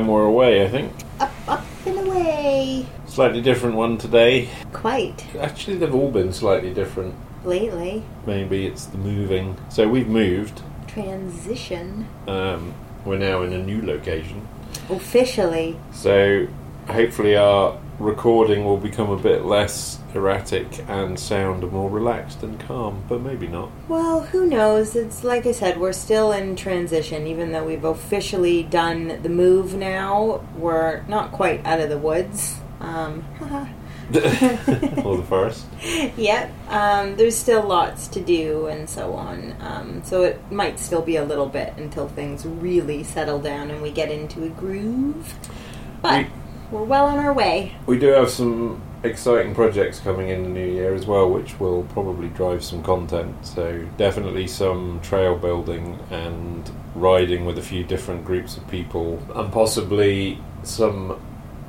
and we're away, I think. Up, up and away. Slightly different one today. Quite. Actually, they've all been slightly different. Lately. Maybe it's the moving. So we've moved. Transition. Um, we're now in a new location. Officially. So hopefully our recording will become a bit less erratic and sound more relaxed and calm, but maybe not. Well, who knows? It's like I said, we're still in transition, even though we've officially done the move now. We're not quite out of the woods. Um, or the forest. yep. Um, there's still lots to do and so on. Um, so it might still be a little bit until things really settle down and we get into a groove. But We- we're well on our way. We do have some exciting projects coming in the new year as well, which will probably drive some content. So, definitely some trail building and riding with a few different groups of people, and possibly some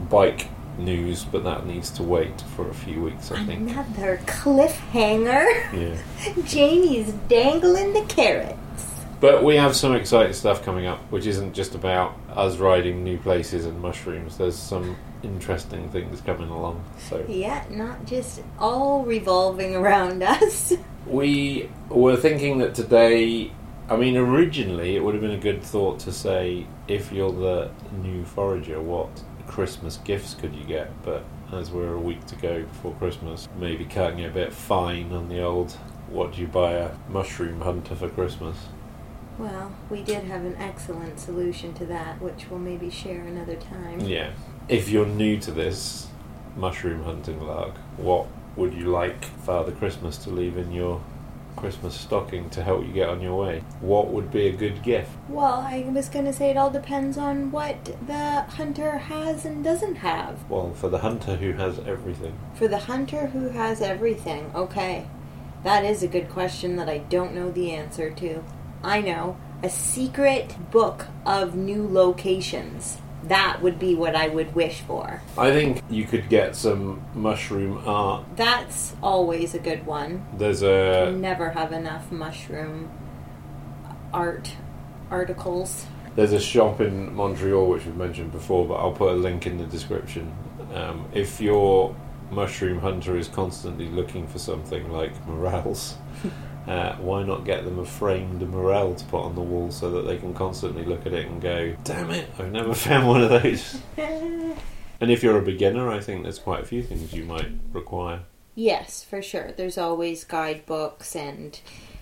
bike news, but that needs to wait for a few weeks, I think. Another cliffhanger. Yeah. Jamie's dangling the carrots. But we have some exciting stuff coming up, which isn't just about us riding new places and mushrooms. There's some interesting things coming along. So Yeah, not just all revolving around us. we were thinking that today. I mean, originally it would have been a good thought to say, if you're the new forager, what Christmas gifts could you get? But as we're a week to go before Christmas, maybe cutting it a bit fine on the old. What do you buy a mushroom hunter for Christmas? Well, we did have an excellent solution to that, which we'll maybe share another time. Yeah. If you're new to this mushroom hunting lark, what would you like Father Christmas to leave in your Christmas stocking to help you get on your way? What would be a good gift? Well, I was going to say it all depends on what the hunter has and doesn't have. Well, for the hunter who has everything. For the hunter who has everything, okay. That is a good question that I don't know the answer to. I know. A secret book of new locations. That would be what I would wish for. I think you could get some mushroom art. That's always a good one. There's You a never have enough mushroom art articles. there's a shop in Montreal which we've mentioned before, but I'll put a link in the description. Um, if your mushroom hunter is constantly looking for something like morels, uh, why not get them a framed morel to put on the wall so that they can constantly look at it and go, "Damn it, I've never found one of those." And if you're a beginner, I think there's quite a few things you might require. Yes, for sure. There's always guidebooks and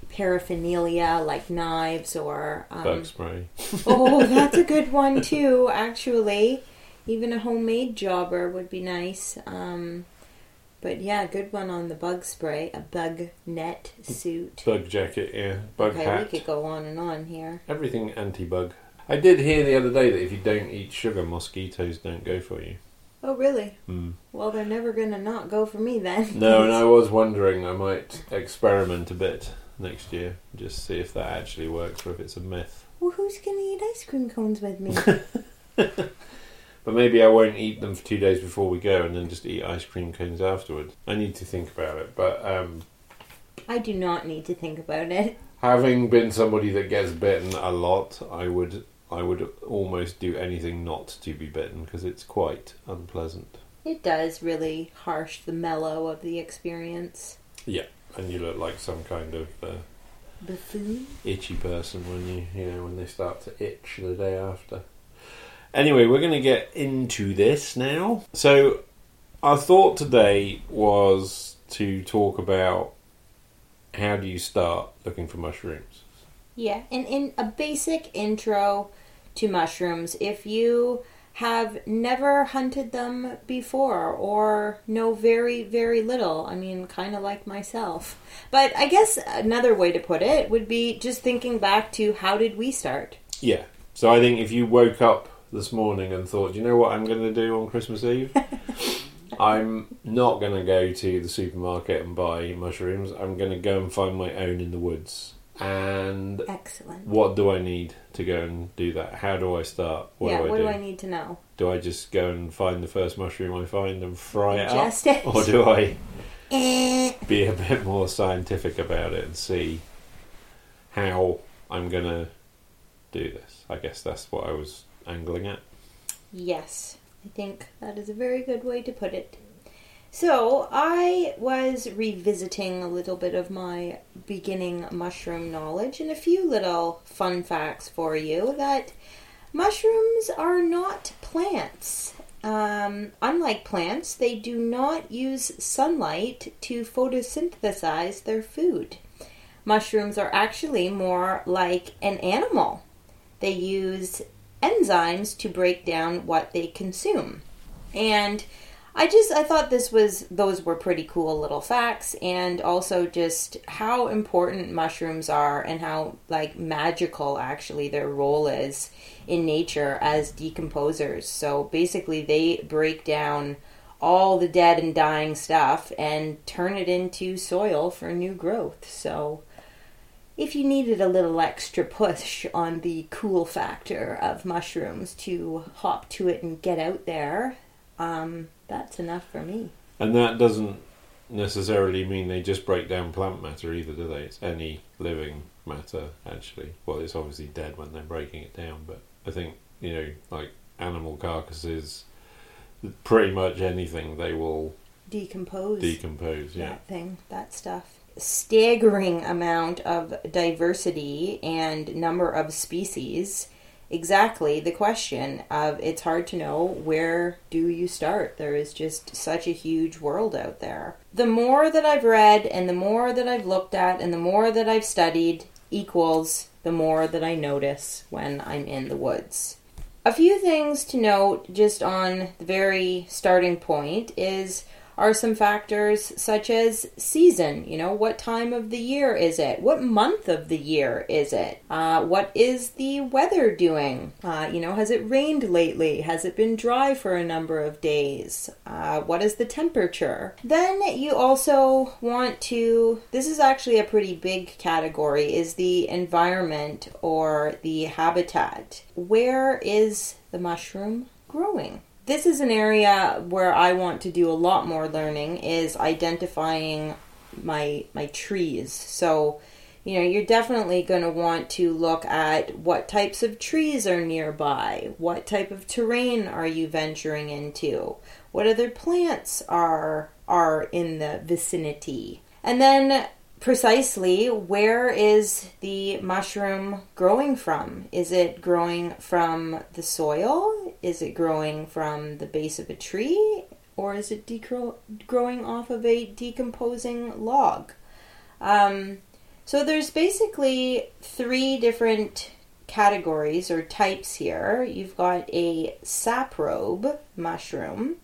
paraphernalia like knives or. Um, Bug spray. oh, that's a good one too, actually. Even a homemade jobber would be nice. Um, but yeah, good one on the bug spray. A bug net suit. Bug jacket, yeah. Bug okay, hat. we could go on and on here. Everything anti-bug. I did hear the other day that if you don't eat sugar, mosquitoes don't go for you. Oh, really? Mm. Well, they're never gonna not go for me then. No, and I was wondering I might experiment a bit next year, just see if that actually works or if it's a myth. Well, who's gonna eat ice cream cones with me? But maybe I won't eat them for two days before we go, and then just eat ice cream cones afterwards. I need to think about it, but um, I do not need to think about it. having been somebody that gets bitten a lot, I would I would almost do anything not to be bitten because it's quite unpleasant. It does really harsh the mellow of the experience. Yeah, and you look like some kind of uh, Buffoon? itchy person when you you know when they start to itch the day after. Anyway, we're going to get into this now. So, our thought today was to talk about how do you start looking for mushrooms. Yeah, and in a basic intro to mushrooms, if you have never hunted them before or know very, very little, I mean, kind of like myself. But I guess another way to put it would be just thinking back to how did we start? Yeah. So I think if you woke up this morning and thought, you know what I'm going to do on Christmas Eve? I'm not going to go to the supermarket and buy mushrooms. I'm going to go and find my own in the woods. And Excellent. what do I need to go and do that? How do I start? What yeah, do I what do? do I need to know? Do I just go and find the first mushroom I find and fry it Ingest up? it? Or do I Eh. be a bit more scientific about it and see how I'm going to do this? I guess that's what I was angling at. Yes, I think that is a very good way to put it. So, I was revisiting a little bit of my beginning mushroom knowledge and a few little fun facts for you that mushrooms are not plants. Um, unlike plants, they do not use sunlight to photosynthesize their food. Mushrooms are actually more like an animal. They use enzymes to break down what they consume. And I just I thought this was those were pretty cool little facts and also just how important mushrooms are and how like magical actually their role is in nature as decomposers. So basically they break down all the dead and dying stuff and turn it into soil for new growth. So if you needed a little extra push on the cool factor of mushrooms to hop to it and get out there, um, that's enough for me. And that doesn't necessarily mean they just break down plant matter either, do they? It's any living matter, actually. Well, it's obviously dead when they're breaking it down, but I think, you know, like animal carcasses, pretty much anything they will Decompose decompose, yeah. that thing, that stuff. Staggering amount of diversity and number of species. Exactly the question of it's hard to know where do you start. There is just such a huge world out there. The more that I've read and the more that I've looked at and the more that I've studied equals the more that I notice when I'm in the woods. A few things to note just on the very starting point is are some factors such as season. You know, what time of the year is it? What month of the year is it? Uh, what is the weather doing? Uh, you know, has it rained lately? Has it been dry for a number of days? Uh, what is the temperature? Then you also want to, this is actually a pretty big category, is the environment or the habitat. Where is the mushroom growing? This is an area where I want to do a lot more learning is identifying my my trees. So, you know, you're definitely going to want to look at what types of trees are nearby, what type of terrain are you venturing into, what other plants are are in the vicinity. And then precisely where is the mushroom growing from? Is it growing from the soil? Is it growing from the base of a tree? Or is it decro- growing off of a decomposing log? Um, so there's basically three different categories or types here. You've got a saprobe mushroom,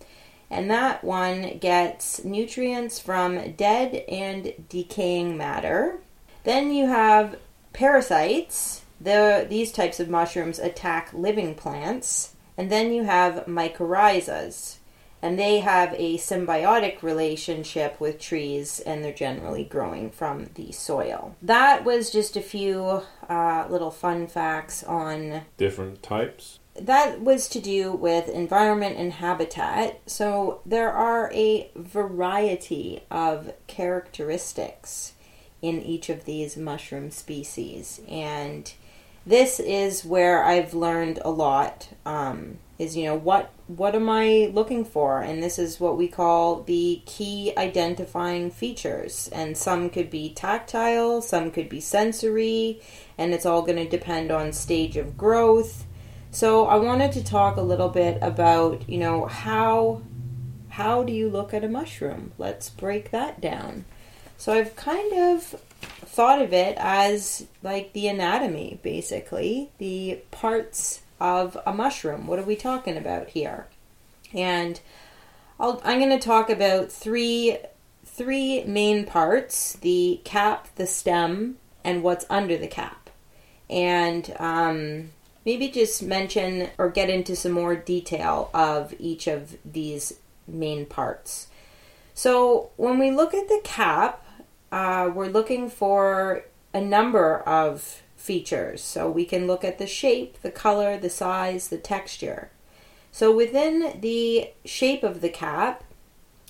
and that one gets nutrients from dead and decaying matter. Then you have parasites. The, these types of mushrooms attack living plants. And then you have mycorrhizas, and they have a symbiotic relationship with trees, and they're generally growing from the soil. That was just a few uh, little fun facts on Different types. That was to do with environment and habitat. So there are a variety of characteristics in each of these mushroom species, and this is where I've learned a lot. Um, is you know what what am I looking for, and this is what we call the key identifying features. And some could be tactile, some could be sensory, and it's all going to depend on stage of growth. So I wanted to talk a little bit about, you know, how how do you look at a mushroom? Let's break that down. So I've kind of thought of it as like the anatomy basically, the parts of a mushroom. What are we talking about here? And I'll, I'm going to talk about three three main parts: the cap, the stem, and what's under the cap. And um, maybe just mention or get into some more detail of each of these main parts. So, when we look at the cap, uh, we're looking for a number of features. So, we can look at the shape, the color, the size, the texture. So, within the shape of the cap,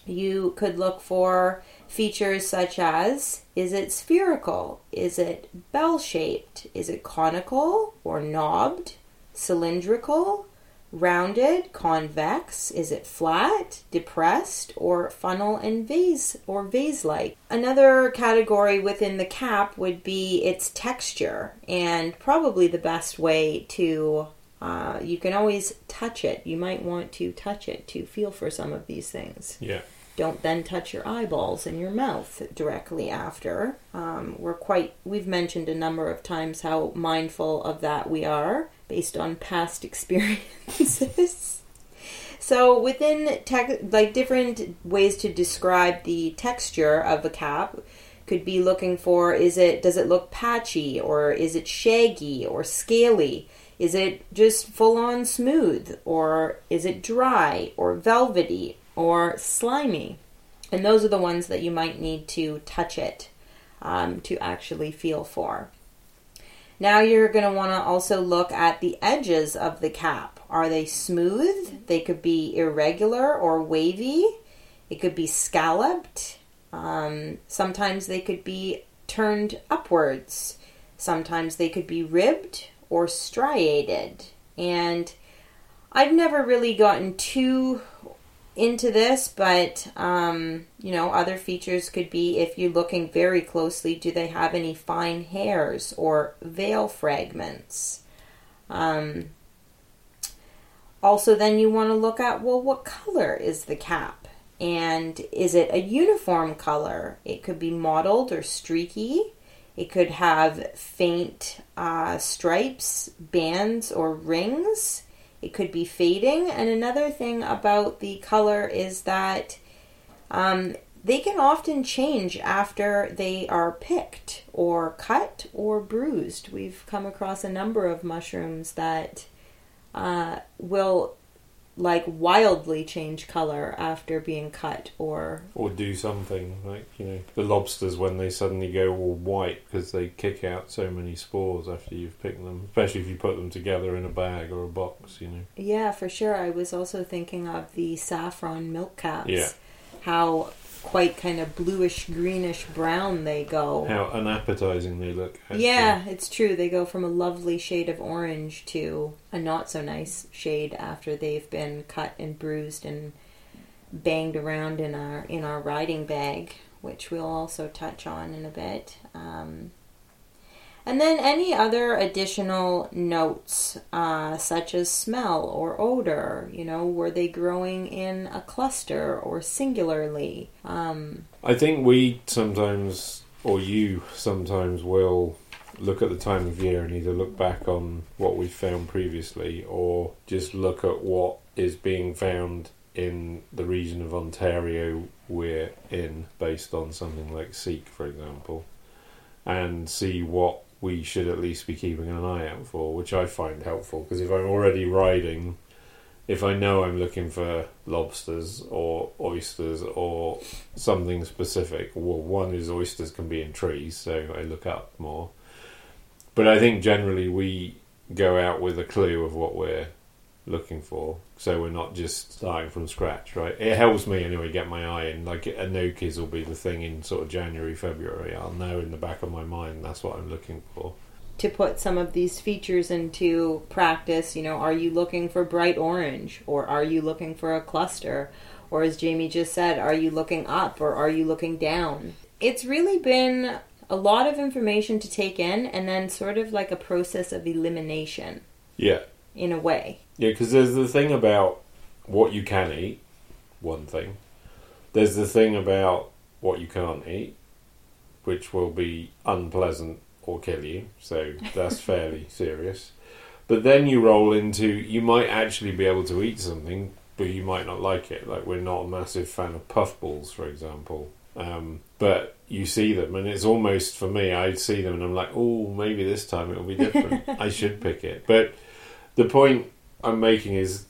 you could look for features such as is it spherical? Is it bell shaped? Is it conical or knobbed? Cylindrical? rounded, convex? Is it flat, depressed, or funnel and vase or vase like? Another category within the cap would be its texture, and probably the best way to uh, you can always touch it. You might want to touch it to feel for some of these things. Yeah. Don't then touch your eyeballs and your mouth directly after. Um, we're quite, we've mentioned a number of times how mindful of that we are based on past experiences. so, within tech, like different ways to describe the texture of a cap, could be looking for is it does it look patchy or is it shaggy or scaly? Is it just full on smooth or is it dry or velvety or slimy. And those are the ones that you might need to touch it um, to actually feel for. Now you're going to want to also look at the edges of the cap. Are they smooth? They could be irregular or wavy. It could be scalloped. Um, sometimes they could be turned upwards. Sometimes they could be ribbed or striated. And I've never really gotten too into this, but um, you know, other features could be if you're looking very closely, do they have any fine hairs or veil fragments? Um, also, then you want to look at well, what color is the cap? And is it a uniform color? It could be mottled or streaky. It could have faint uh, stripes, bands, or rings. It could be fading. And another thing about the color is that um, they can often change after they are picked or cut or bruised. We've come across a number of mushrooms that uh, will like wildly change color after being cut or or do something like you know the lobsters when they suddenly go all white because they kick out so many spores after you've picked them especially if you put them together in a bag or a box you know. Yeah for sure. I was also thinking of the saffron milk caps. Yeah. how quite kind of bluish greenish brown they go how unappetizing they look actually. Yeah, it's true. They go from a lovely shade of orange to a not so nice shade after they've been cut and bruised and banged around in our in our riding bag, which we'll also touch on in a bit. Um, and then any other additional notes, uh, such as smell or odor. You know, were they growing in a cluster or singularly? Um, I think we sometimes, or you sometimes, will look at the time of year and either look back on what we found previously or just look at what is being found in the region of Ontario we're in, based on something like Seek, for example, and see what we should at least be keeping an eye out for, which I find helpful because if I'm already riding if I know I'm looking for lobsters or oysters or something specific, well, one is oysters can be in trees, so I look up more. But I think generally we go out with a clue of what we're looking for, so we're not just starting from scratch, right? It helps me anyway get my eye in. Like Enoki's will be the thing in sort of January, February. I'll know in the back of my mind that's what I'm looking for. to put some of these features into practice, you know, are you looking for bright orange or are you looking for a cluster? Or as Jamie just said, are you looking up or are you looking down? It's really been a lot of information to take in and then sort of like a process of elimination Yeah, in a way. Yeah, because there's the thing about what you can eat, one thing. There's the thing about what you can't eat, which will be unpleasant or kill you. So that's fairly serious. But then you roll into you might actually be able to eat something, but you might not like it. Like we're not a massive fan of puffballs, for example. Um, but you see them, and it's almost for me. I see them, and I'm like, oh, maybe this time it'll be different. I should pick it. But the point I'm making is,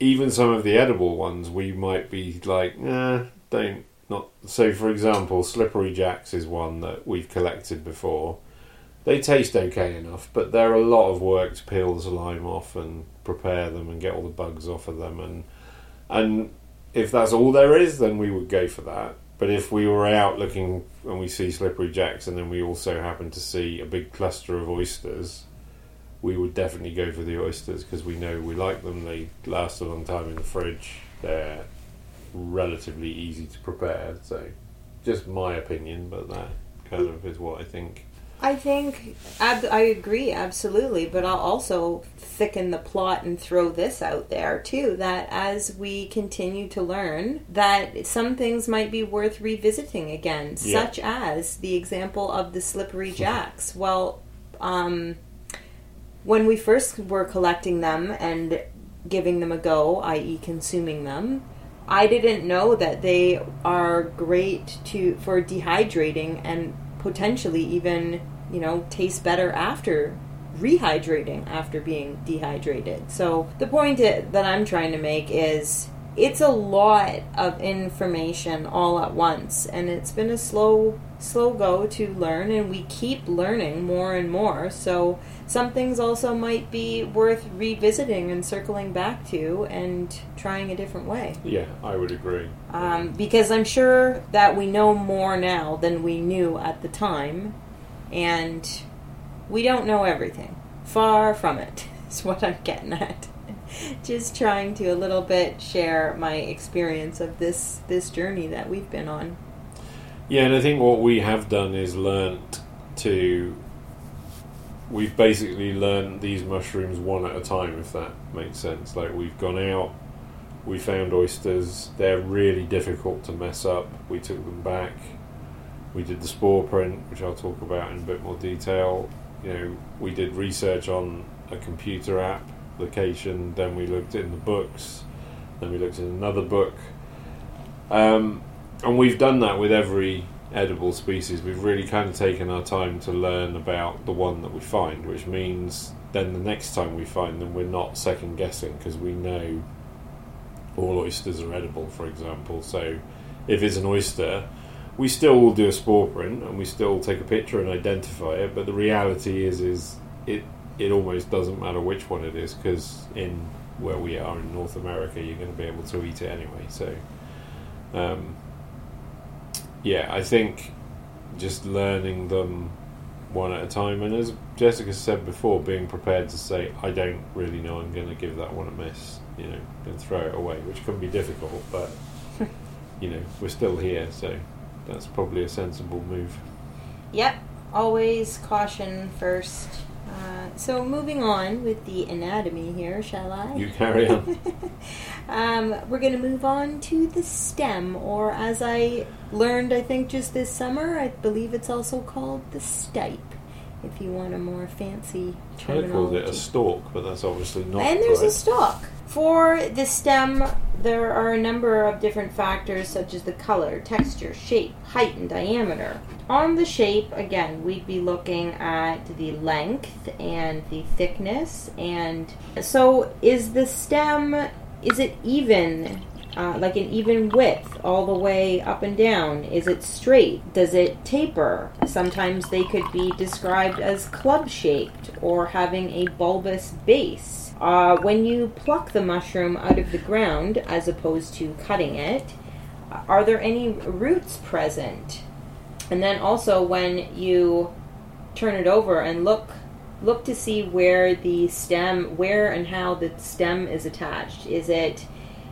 even some of the edible ones, we might be like, nah, don't not. So, for example, slippery jacks is one that we've collected before. They taste okay enough, but they're a lot of work to peel the lime off and prepare them and get all the bugs off of them. And and if that's all there is, then we would go for that. But if we were out looking and we see slippery jacks, and then we also happen to see a big cluster of oysters, we would definitely go for the oysters because we know we like them. They last a long time in the fridge. They're relatively easy to prepare. So, just my opinion, but that kind of is what I think. I think ab- I agree absolutely, but I'll also thicken the plot and throw this out there too that as we continue to learn that some things might be worth revisiting again, Yeah. such as the example of the slippery jacks. well, um, when we first were collecting them and giving them a go, i.e., consuming them, I didn't know that they are great to for dehydrating and potentially even you know taste better after rehydrating after being dehydrated. So the point that I'm trying to make is it's a lot of information all at once and it's been a slow slow go to learn and we keep learning more and more. So some things also might be worth revisiting and circling back to and trying a different way. Yeah, I would agree. Um, because I'm sure that we know more now than we knew at the time, and we don't know everything. Far from it, is what I'm getting at. Just trying to a little bit share my experience of this this journey that we've been on. Yeah, and I think what we have done is learnt to. We've basically learned these mushrooms one at a time, if that makes sense. Like, we've gone out, we found oysters, they're really difficult to mess up. We took them back, we did the spore print, which I'll talk about in a bit more detail. You know, we did research on a computer app location, then we looked in the books, then we looked in another book. Um, and we've done that with every edible species. We've really kind of taken our time to learn about the one that we find, which means then the next time we find them, we're not second guessing because we know all oysters are edible, for example. So if it's an oyster, we still will do a spore print and we still take a picture and identify it. But the reality is, is it it almost doesn't matter which one it is because in where we are in North America, you're going to be able to eat it anyway. So. Um, yeah, I think just learning them one at a time, and as Jessica said before, being prepared to say, "I don't really know. I'm going to give that one a miss." You know, and throw it away, which can be difficult, but you know, we're still here, so that's probably a sensible move. Yep, always caution first. Uh, so moving on with the anatomy here, shall I? You carry on. um, we're going to move on to the stem, or as I learned, I think just this summer, I believe it's also called the stipe. If you want a more fancy I terminology. called it a stalk, but that's obviously not. And there's right. a stalk. For the stem, there are a number of different factors such as the color, texture, shape, height, and diameter. On the shape, again, we'd be looking at the length and the thickness. And so, is the stem, is it even? Uh, like an even width all the way up and down? Is it straight? Does it taper? Sometimes they could be described as club shaped or having a bulbous base. Uh, when you pluck the mushroom out of the ground as opposed to cutting it, are there any roots present? And then also when you turn it over and look look to see where the stem where and how the stem is attached. Is it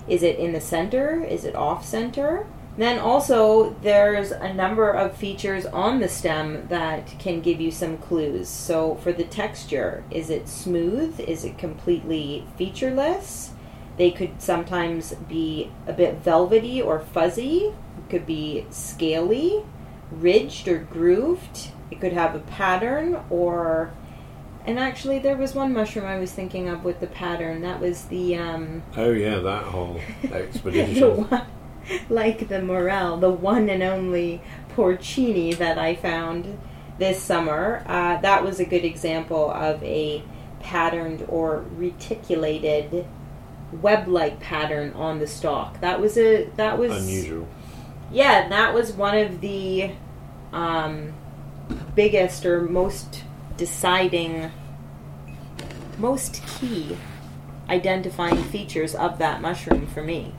is it in the center? Is it off center? Then also there's a number of features on the stem that can give you some clues. So for the texture, is it smooth? Is it completely featureless? They could sometimes be a bit velvety or fuzzy. It could be scaly, ridged or grooved. It could have a pattern or and actually there was one mushroom I was thinking of with the pattern. That was the um Oh yeah, that whole the expedition. one, like the morel, the one and only porcini that I found this summer. Uh, that was a good example of a patterned or reticulated web-like pattern on the stalk. That was a that was Unusual. yeah, that was one of the um, biggest or most deciding, most key identifying features of that mushroom for me.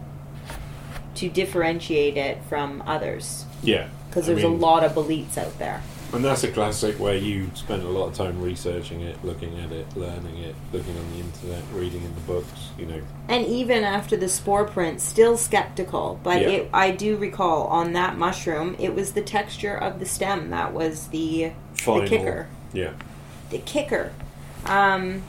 to differentiate it from others Yeah. because I there's a lot of boletes out there. And that's a classic where you spend a lot of time researching it, looking at it, learning it, looking on the internet, reading in the books, you know. And even after the spore print, still skeptical. But Yeah. it, I do recall on that mushroom, it was the texture of the stem that was the Final. kicker. Yeah. The kicker. Um,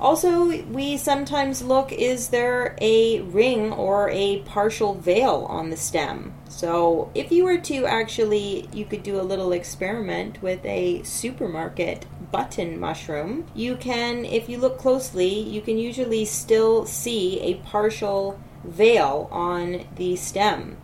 also, we sometimes look is there a ring or a partial veil on the stem? So, if you were to actually, you could do a little experiment with a supermarket button mushroom. You can, if you look closely, you can usually still see a partial veil on the stem.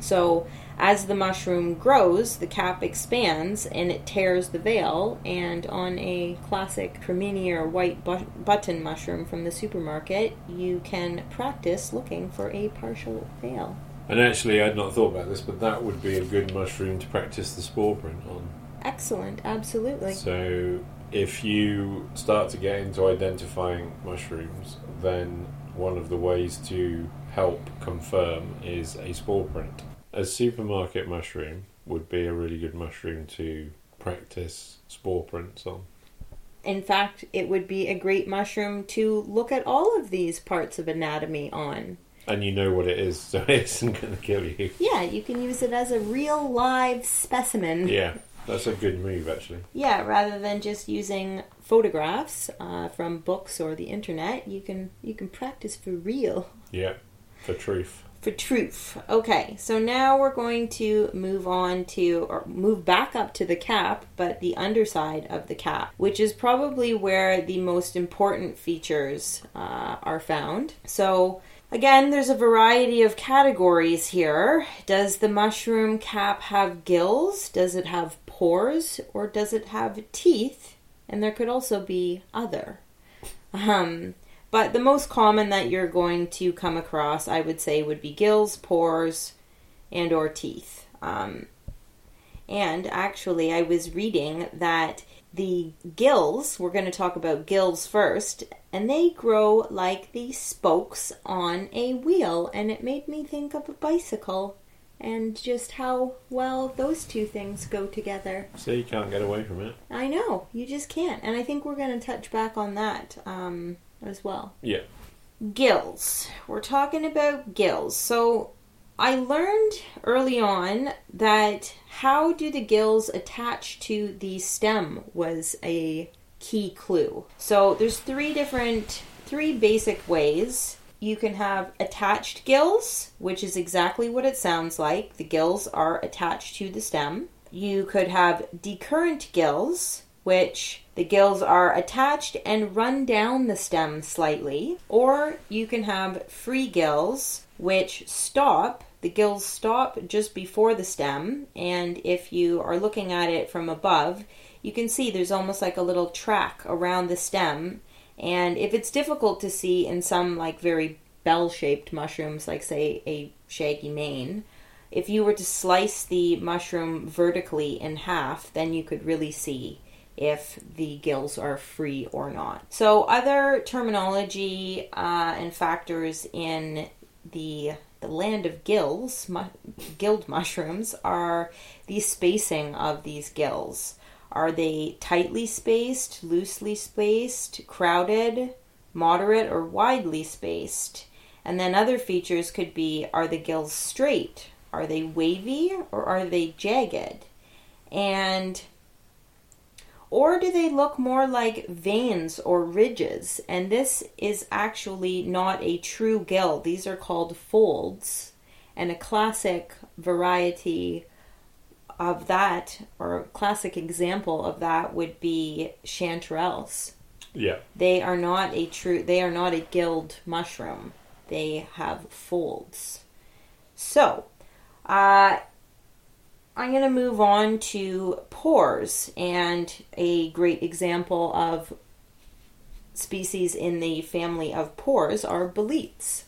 So, as the mushroom grows, the cap expands and it tears the veil. And on a classic Premier white bu- button mushroom from the supermarket, you can practice looking for a partial veil. And actually, I'd not thought about this, but that would be a good mushroom to practice the spore print on. Excellent, absolutely. So, if you start to get into identifying mushrooms, then one of the ways to help confirm is a spore print. A supermarket mushroom would be a really good mushroom to practice spore prints on. In fact, it would be a great mushroom to look at all of these parts of anatomy on. And you know what it is, so it isn't going to kill you. Yeah, you can use it as a real live specimen. Yeah, that's a good move, actually. Yeah, rather than just using photographs uh, from books or the internet, you can you can practice for real, Yeah, for truth. For truth. Okay, so now we're going to move on to or move back up to the cap, but the underside of the cap, which is probably where the most important features uh, are found. So. Again, there's a variety of categories here. Does the mushroom cap have gills? Does it have pores? Or does it have teeth? And there could also be other. Um, but the most common that you're going to come across, I would say, would be gills, pores, and or teeth. Um, and actually, I was reading that the gills, we're going to talk about gills first, and they grow like the spokes on a wheel, and it made me think of a bicycle and just how well those two things go together. So you can't get away from it. I know, you just can't, and I think we're going to touch back on that um, as well. Yeah. Gills. We're talking about gills. So I learned early on that how do the gills attach to the stem was a key clue. So there's three different three basic ways. You can have attached gills, which is exactly what it sounds like. The gills are attached to the stem. You could have decurrent gills, which the gills are attached and run down the stem slightly, or you can have free gills, which stop. The gills stop just before the stem, and if you are looking at it from above, you can see there's almost like a little track around the stem. And if it's difficult to see in some like very bell shaped mushrooms, like say a shaggy mane, if you were to slice the mushroom vertically in half, then you could really see if the gills are free or not. So, other terminology uh, and factors in the the land of gills, mu- gilled mushrooms, are the spacing of these gills. Are they tightly spaced, loosely spaced, crowded, moderate, or widely spaced? And then other features could be are the gills straight? Are they wavy or are they jagged? And or do they look more like veins or ridges? And this is actually not a true gill. These are called folds. And a classic variety of that, or a classic example of that, would be chanterelles. Yeah. They are not a true. They are not a gilled mushroom. They have folds. So, uh, I'm going to move on to pores, and a great example of species in the family of pores are boletes.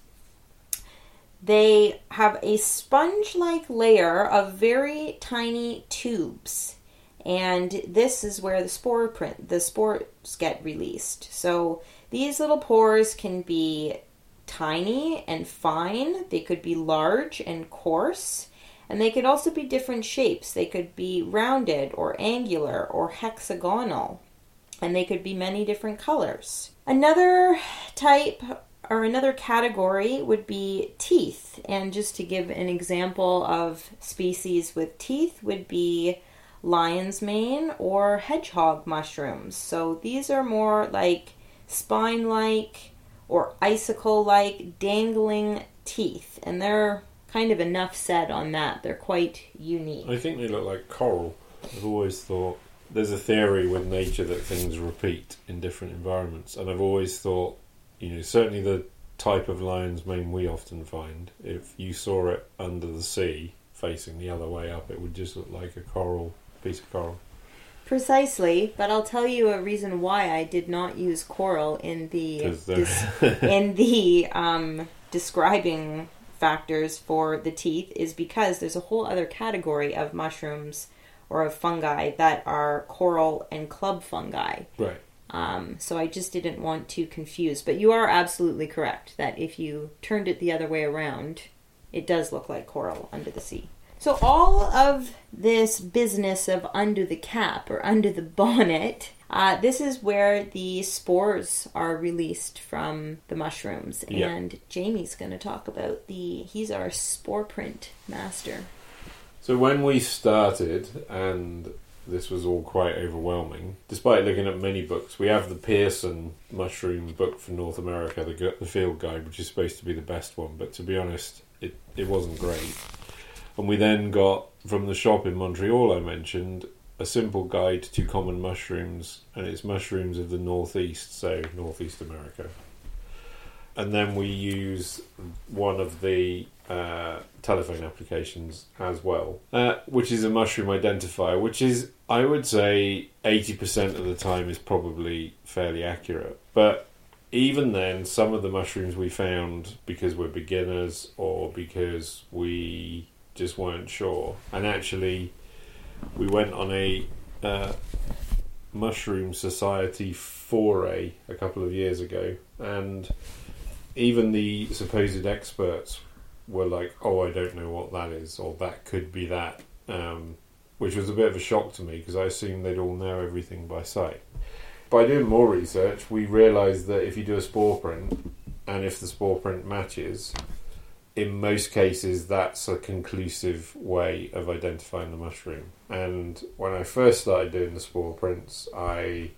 They have a sponge like layer of very tiny tubes, and this is where the spore print the spores get released. So these little pores can be tiny and fine, they could be large and coarse, and they could also be different shapes. They could be rounded or angular or hexagonal, and they could be many different colors. Another type or another category would be teeth. And just to give an example of species with teeth, would be lion's mane or hedgehog mushrooms. So these are more like spine like or icicle like dangling teeth. And they're kind of enough said on that. They're quite unique. I think they look like coral. I've always thought there's a theory with nature that things repeat in different environments, and I've always thought, you know, certainly the type of lion's mane we often find, if you saw it under the sea facing the other way up, it would just look like a coral piece of coral. Precisely, but I'll tell you a reason why I did not use coral in the they're- in the um, describing factors for the teeth is because there's a whole other category of mushrooms or of fungi that are coral and club fungi. Right. Um, so I just didn't want to confuse. But you are absolutely correct that if you turned it the other way around, it does look like coral under the sea. So all of this business of under the cap or under the bonnet, uh, this is where the spores are released from the mushrooms. Yeah. And Jamie's going to talk about the. He's our spore print master. So when we started, and this was all quite overwhelming, despite looking at many books, we have the Peterson mushroom book for North America, the, the field guide, which is supposed to be the best one, but to be honest, it, it wasn't great. And we then got from the shop in Montreal I mentioned a simple guide to common mushrooms, and it's mushrooms of the northeast, so Northeast America. And then we use one of the uh, telephone applications as well, uh, which is a mushroom identifier, which is, I would say, 80% of the time is probably fairly accurate. But even then, some of the mushrooms we found because we're beginners or because we just weren't sure. And actually, we went on a uh, mushroom society foray a couple of years ago, and even the supposed experts were like, "Oh, I don't know what that is," or "That could be that," um, which was a bit of a shock to me because I assumed they'd all know everything by sight. By doing more research, we realised that if you do a spore print, and if the spore print matches, in most cases that's a conclusive way of identifying the mushroom. And when I first started doing the spore prints, I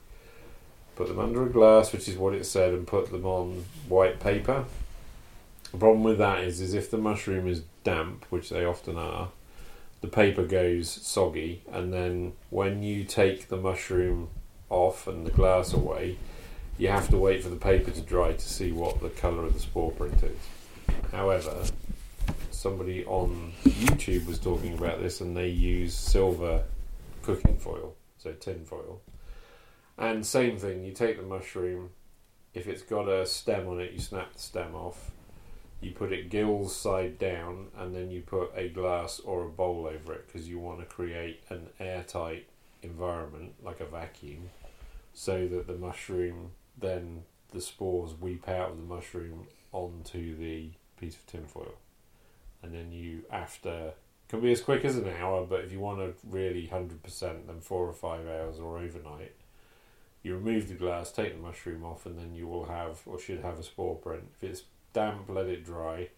put them under a glass, which is what it said, and put them on white paper. The problem with that is, is if the mushroom is damp, which they often are, the paper goes soggy, and then when you take the mushroom off and the glass away, you have to wait for the paper to dry to see what the colour of the spore print is. However, somebody on YouTube was talking about this, and they use silver cooking foil, so tin foil. And same thing, you take the mushroom, if it's got a stem on it, you snap the stem off, you put it gills side down, and then you put a glass or a bowl over it because you want to create an airtight environment, like a vacuum, so that the mushroom, then the spores weep out of the mushroom onto the piece of tinfoil. And then you, after, can be as quick as an hour, but if you want to really 100%, then four or five hours or overnight, you remove the glass, take the mushroom off, and then you will have, or should have, a spore print. If it's damp, let it dry,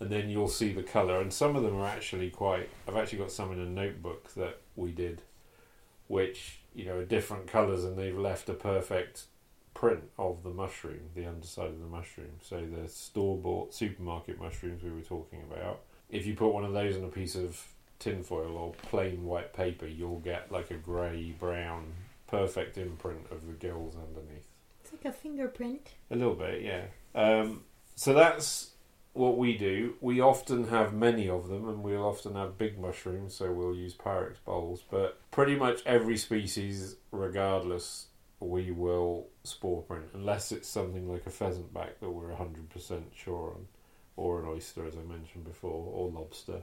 and then you'll see the colour. And some of them are actually quite. I've actually got some in a notebook that we did, which you know are different colours, and they've left a perfect print of the mushroom, the underside of the mushroom. So the store bought supermarket mushrooms we were talking about. If you put one of those on a piece of tinfoil or plain white paper, you'll get like a grey brown perfect imprint of the gills underneath. It's like a fingerprint. A little bit, yeah. Um, so that's what we do. We often have many of them, and we'll often have big mushrooms, so we'll use Pyrex bowls. But pretty much every species, regardless, we will spore print, unless it's something like a pheasant back that we're 100% sure on, or an oyster, as I mentioned before, or lobster.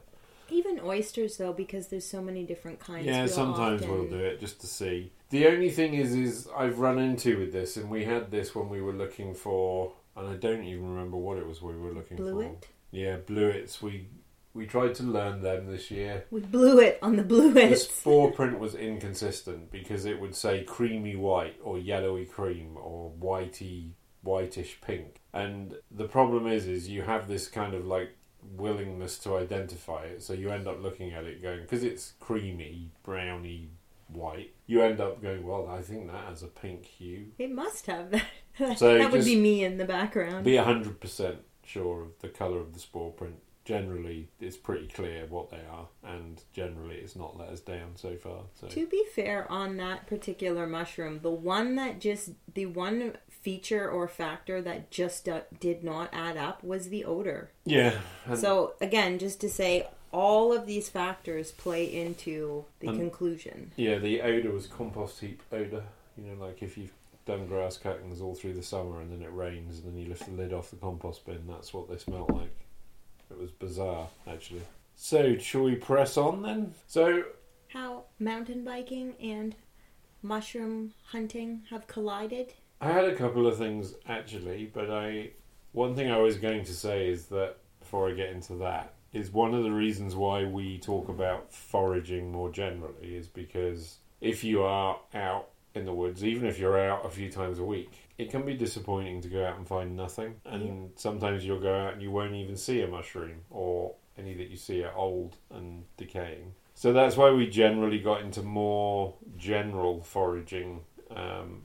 Even oysters, though, because there's so many different kinds. Yeah, we'll sometimes often- we'll do it just to see. The only thing is, is I've run into with this, and we had this when we were looking for and I don't even remember what it was we were looking Blew for. it. Yeah, Blewits. We we tried to learn them this year. We blew it on the blue The spore print was inconsistent because it would say creamy white or yellowy cream or whitey whitish pink. And the problem is is you have this kind of like willingness to identify it, so you end up looking at it going because it's creamy, browny white. You end up going, well, I think that has a pink hue. It must have that. So that would just be me in the background. Be hundred percent sure of the colour of the spore print. Generally, it's pretty clear what they are, and generally, it's not let us down so far. So To be fair on that particular mushroom, the one that just the one feature or factor that just did not add up was the odor. yeah, So again, just to say all of these factors play into the conclusion. yeah, the odour was compost heap odour. You know, like if you've done grass cuttings all through the summer and then it rains and then you lift the lid off the compost bin, that's what they smelt like. It was bizarre, actually. So, shall we press on then? So, How mountain biking and mushroom hunting have collided. I had a couple of things actually, but I one thing I was going to say is that before I get into that is one of the reasons why we talk about foraging more generally is because if you are out in the woods, even if you're out a few times a week, it can be disappointing to go out and find nothing. And sometimes you'll go out and you won't even see a mushroom or any that you see are old and decaying. So that's why we generally got into more general foraging. Um,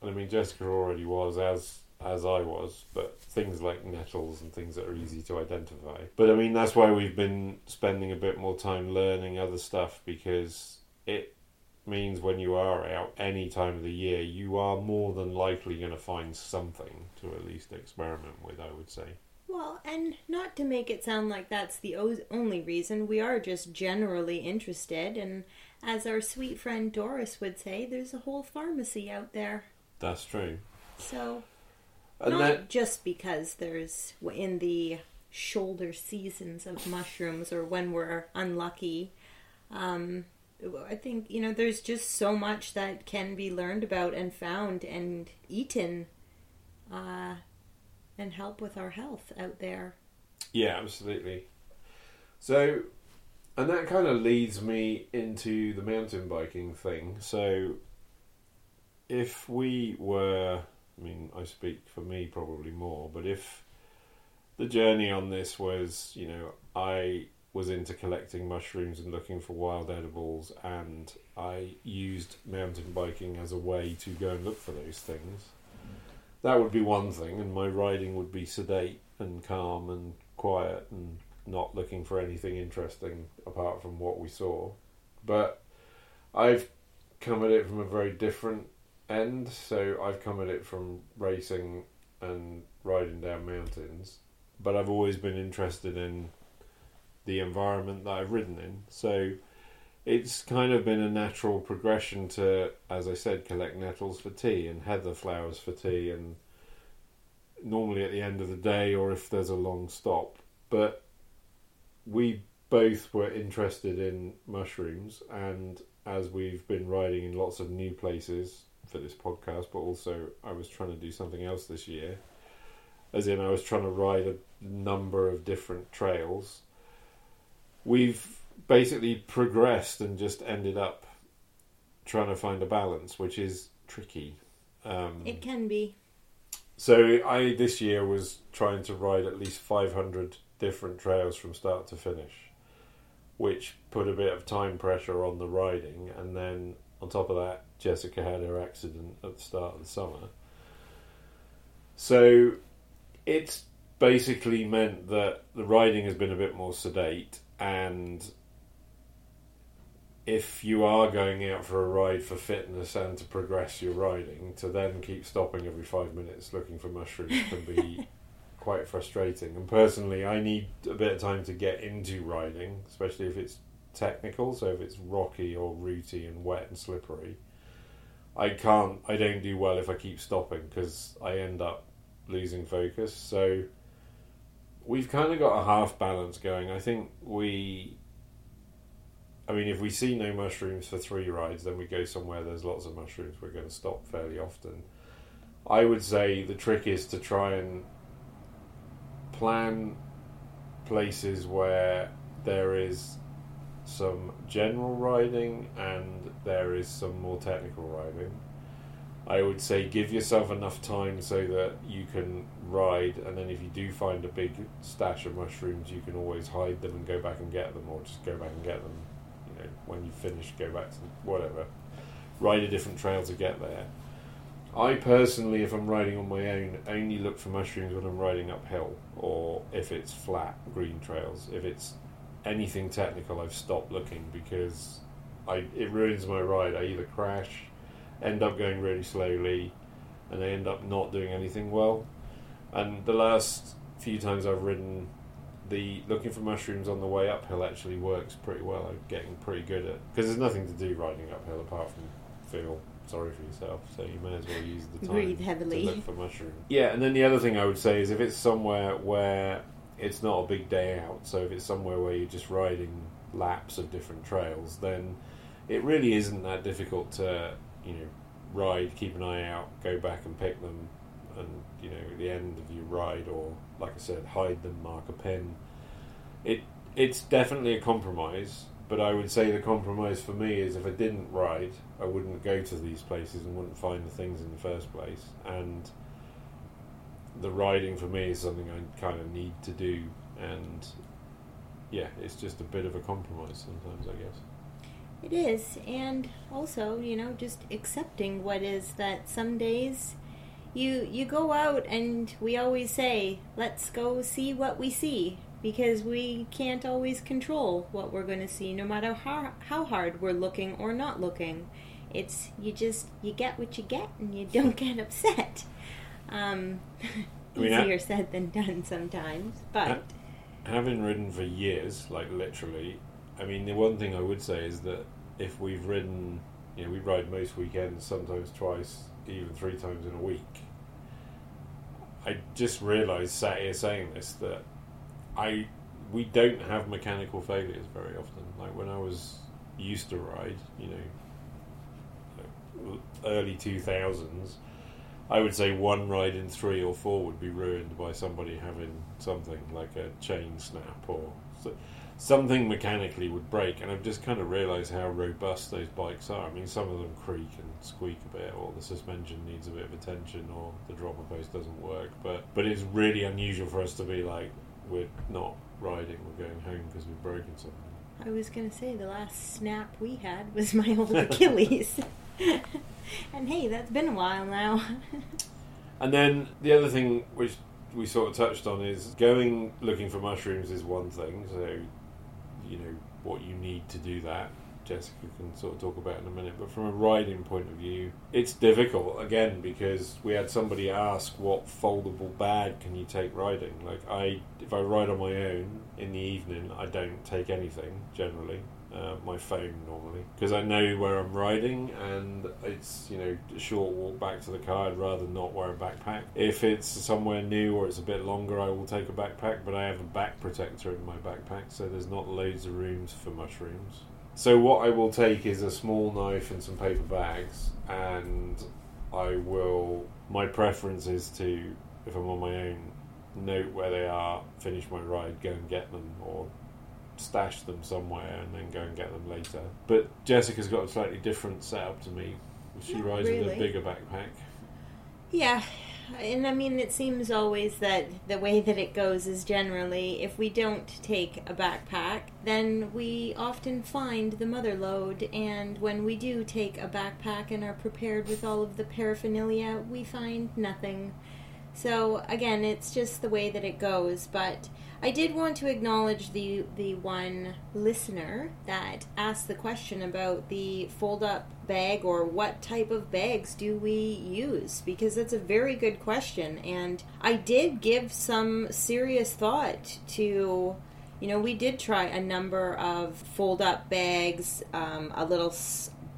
and I mean, Jessica already was as as I was, but things like nettles and things that are easy to identify. But I mean, that's why we've been spending a bit more time learning other stuff because it means when you are out any time of the year, you are more than likely going to find something to at least experiment with. I would say. Well, and not to make it sound like that's the only reason, we are just generally interested. And as our sweet friend Doris would say, there's a whole pharmacy out there. That's true. So, And not then, just because there's in the shoulder seasons of mushrooms or when we're unlucky. Um, I think, you know, there's just so much that can be learned about and found and eaten uh, and help with our health out there. Yeah, absolutely. So, and that kind of leads me into the mountain biking thing. So, if we were, I mean, I speak for me probably more, but if the journey on this was, you know, I was into collecting mushrooms and looking for wild edibles, and I used mountain biking as a way to go and look for those things. That would be one thing, and my riding would be sedate and calm and quiet and not looking for anything interesting apart from what we saw. But I've come at it from a very different end, so I've come at it from racing and riding down mountains. But I've always been interested in the environment that I've ridden in. So it's kind of been a natural progression to, as I said, collect nettles for tea and heather flowers for tea, and normally at the end of the day or if there's a long stop. But we both were interested in mushrooms, and as we've been riding in lots of new places for this podcast, but also I was trying to do something else this year. As in, I was trying to ride a number of different trails we've basically progressed and just ended up trying to find a balance, which is tricky. Um, It can be. so I this year was trying to ride at least 500 different trails from start to finish, which put a bit of time pressure on the riding, and then on top of that, Jessica had her accident at the start of the summer. So it's basically meant that the riding has been a bit more sedate and if you are going out for a ride for fitness and to progress your riding, to then keep stopping every five minutes looking for mushrooms can be quite frustrating. And personally, I need a bit of time to get into riding, especially if it's technical. So if it's rocky or rooty and wet and slippery, I can't. I don't do well if I keep stopping because I end up losing focus. So we've kind of got a half balance going. I think we. I mean, if we see no mushrooms for three rides, then we go somewhere there's lots of mushrooms. We're going to stop fairly often. I would say the trick is to try and plan places where there is some general riding and there is some more technical riding. I would say give yourself enough time so that you can ride, and then if you do find a big stash of mushrooms, you can always hide them and go back and get them, or just go back and get them. You know, when you finish, go back to whatever. Ride a different trail to get there. I personally, if I'm riding on my own, only look for mushrooms when I'm riding uphill or if it's flat green trails. If it's anything technical, I've stopped looking because I it ruins my ride. I either crash, end up going really slowly, and they end up not doing anything well. And the last few times I've ridden, the looking for mushrooms on the way uphill actually works pretty well. I'm getting pretty good at because there's nothing to do riding uphill apart from feel sorry for yourself. So you may as well use the time Breathe heavily. to look for mushrooms. Yeah, and then the other thing I would say is if it's somewhere where it's not a big day out, so if it's somewhere where you're just riding laps of different trails, then it really isn't that difficult to you know ride, keep an eye out, go back and pick them, and you know at the end of your ride, or like I said, hide them, mark a pin. It it's definitely a compromise, but I would say the compromise for me is if I didn't ride, I wouldn't go to these places and wouldn't find the things in the first place. And the riding for me is something I kind of need to do, and yeah, it's just a bit of a compromise sometimes, I guess. It is, and also, you know, just accepting what is that some days you you go out and we always say, "Let's go see what we see," because we can't always control what we're going to see, no matter how how hard we're looking or not looking. It's you just you get what you get, and you don't get upset. Um, I mean, easier said than done sometimes, but Having ridden for years, like literally, I mean, the one thing I would say is that if we've ridden, you know, we ride most weekends, sometimes twice, even three times in a week. I just realised, sat here saying this, that I we don't have mechanical failures very often. Like when I was used to ride, you know, early two thousands, I would say one ride in three or four would be ruined by somebody having something like a chain snap or so, something mechanically would break. And I've just kind of realised how robust those bikes are. I mean, some of them creak and squeak a bit, or the suspension needs a bit of attention, or the dropper post doesn't work. But but it's really unusual for us to be like, we're not riding, we're going home because we've broken something. I was going to say the last snap we had was my old Achilles. and hey, that's been a while now. And then the other thing which we sort of touched on is going looking for mushrooms is one thing. So, you know, what you need to do that. Jessica can sort of talk about in a minute. But from a riding point of view, it's difficult again because we had somebody ask what foldable bag can you take riding. Like I, if I ride on my own in the evening, I don't take anything generally. Uh, my phone normally because I know where I'm riding and it's you know a short walk back to the car. I'd rather not wear a backpack. If it's somewhere new or it's a bit longer, I will take a backpack. But I have a back protector in my backpack, so there's not loads of rooms for mushrooms. So what I will take is a small knife and some paper bags, and I will. My preference is to, if I'm on my own, note where they are, finish my ride, go and get them, or stash them somewhere and then go and get them later. But Jessica's got a slightly different setup to me. She Not rides with a bigger backpack. yeah, and I mean, it seems always that the way that it goes is generally if we don't take a backpack, then we often find the mother lode, and when we do take a backpack and are prepared with all of the paraphernalia, we find nothing. So again, it's just the way that it goes. But I did want to acknowledge the the one listener that asked the question about the fold up bag or what type of bags do we use because that's a very good question and I did give some serious thought to you know we did try a number of fold up bags um, a little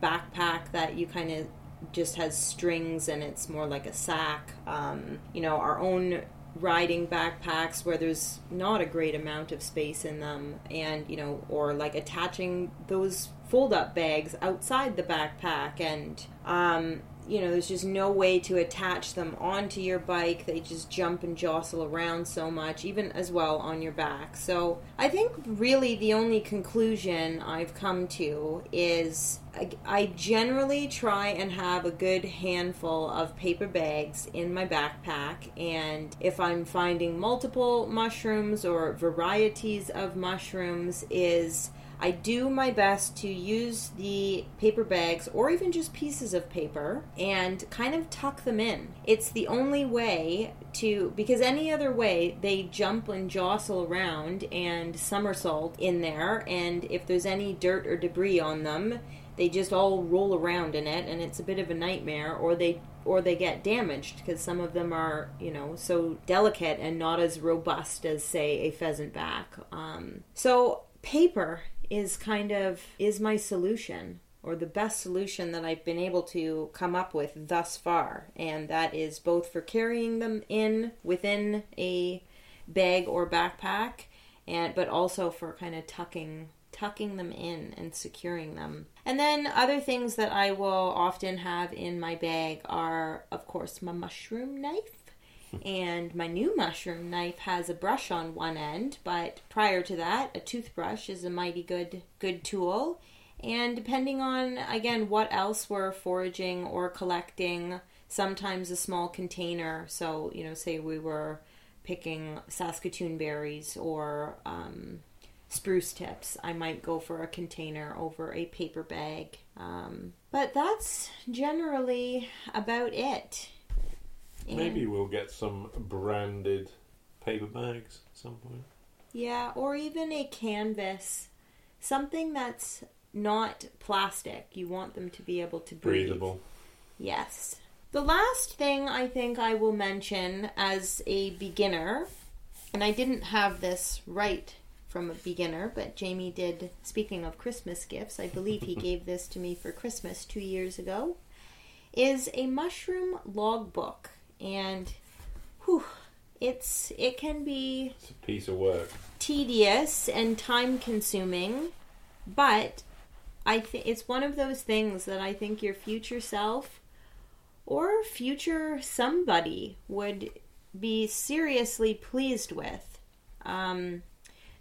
backpack that you kind of just has strings and it's more like a sack. Um, you know, our own riding backpacks where there's not a great amount of space in them, and you know, or like attaching those fold up bags outside the backpack. And um, you know, there's just no way to attach them onto your bike. They just jump and jostle around so much, even as well on your back. So I think really the only conclusion I've come to is I, I generally try and have a good handful of paper bags in my backpack. And if I'm finding multiple mushrooms or varieties of mushrooms, is I do my best to use the paper bags or even just pieces of paper and kind of tuck them in. It's the only way to, because any other way they jump and jostle around and somersault in there, and if there's any dirt or debris on them, they just all roll around in it and it's a bit of a nightmare or they or they get damaged because some of them are you know so delicate and not as robust as say a pheasant back um, so paper is kind of is my solution or the best solution that I've been able to come up with thus far and that is both for carrying them in within a bag or backpack and but also for kind of tucking tucking them in and securing them. And then other things that I will often have in my bag are of course my mushroom knife and my new mushroom knife has a brush on one end, but prior to that, a toothbrush is a mighty good good tool. And depending on again what else we're foraging or collecting, sometimes a small container. So you know, say we were picking Saskatoon berries or um, spruce tips, I might go for a container over a paper bag. Um, but that's generally about it. Maybe we'll get some branded paper bags at some point. Yeah, or even a canvas. Something that's not plastic. You want them to be able to breathe. Breathable. Yes. The last thing I think I will mention as a beginner, and I didn't have this right from a beginner, but Jamie did, speaking of Christmas gifts, I believe he gave this to me for Christmas two years ago, is a mushroom logbook and whew, it's it can be it's a piece of work. tedious and time consuming but i think it's one of those things that i think your future self or future somebody would be seriously pleased with. Um,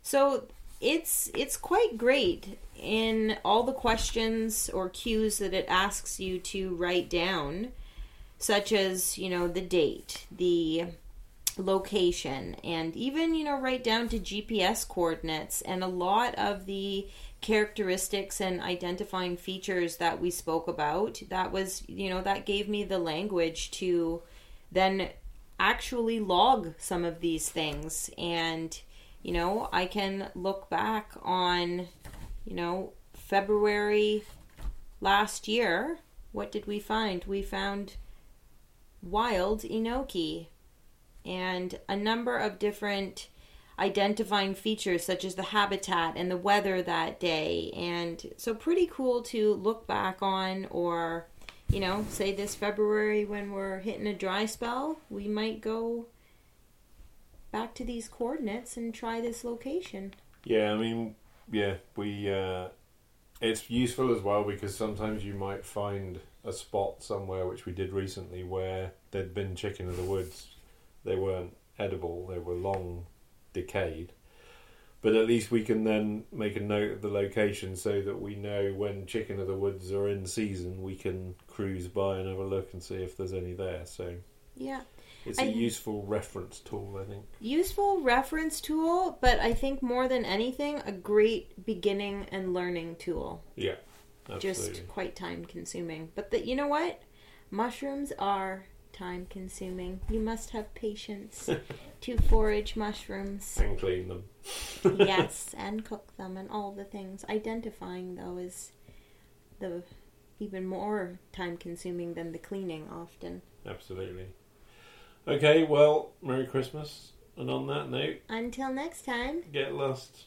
so it's it's quite great in all the questions or cues that it asks you to write down such as, you know, the date, the location, and even, you know, right down to GPS coordinates and a lot of the characteristics and identifying features that we spoke about. That was, you know, that gave me the language to then actually log some of these things and you know, I can look back on, you know, February last year. What did we find? We found wild enoki and a number of different identifying features such as the habitat and the weather that day. And so pretty cool to look back on or you know say this february when we're hitting a dry spell we might go back to these coordinates and try this location. Yeah i mean yeah we uh it's useful as well because sometimes you might find a spot somewhere, which we did recently, where there'd been chicken of the woods. They weren't edible; they were long decayed. But at least we can then make a note of the location so that we know when chicken of the woods are in season, we can cruise by and have a look and see if there's any there. So yeah, it's a I, useful reference tool, I think. Useful reference tool, but I think more than anything, a great beginning and learning tool. Yeah. Absolutely. just quite time consuming. But the, you know what? Mushrooms are time consuming. You must have patience to forage mushrooms. And clean them. yes, and cook them and all the things. Identifying though is the even more time consuming than the cleaning often. Absolutely. Okay, well, Merry Christmas. And on that note, until next time, get lost.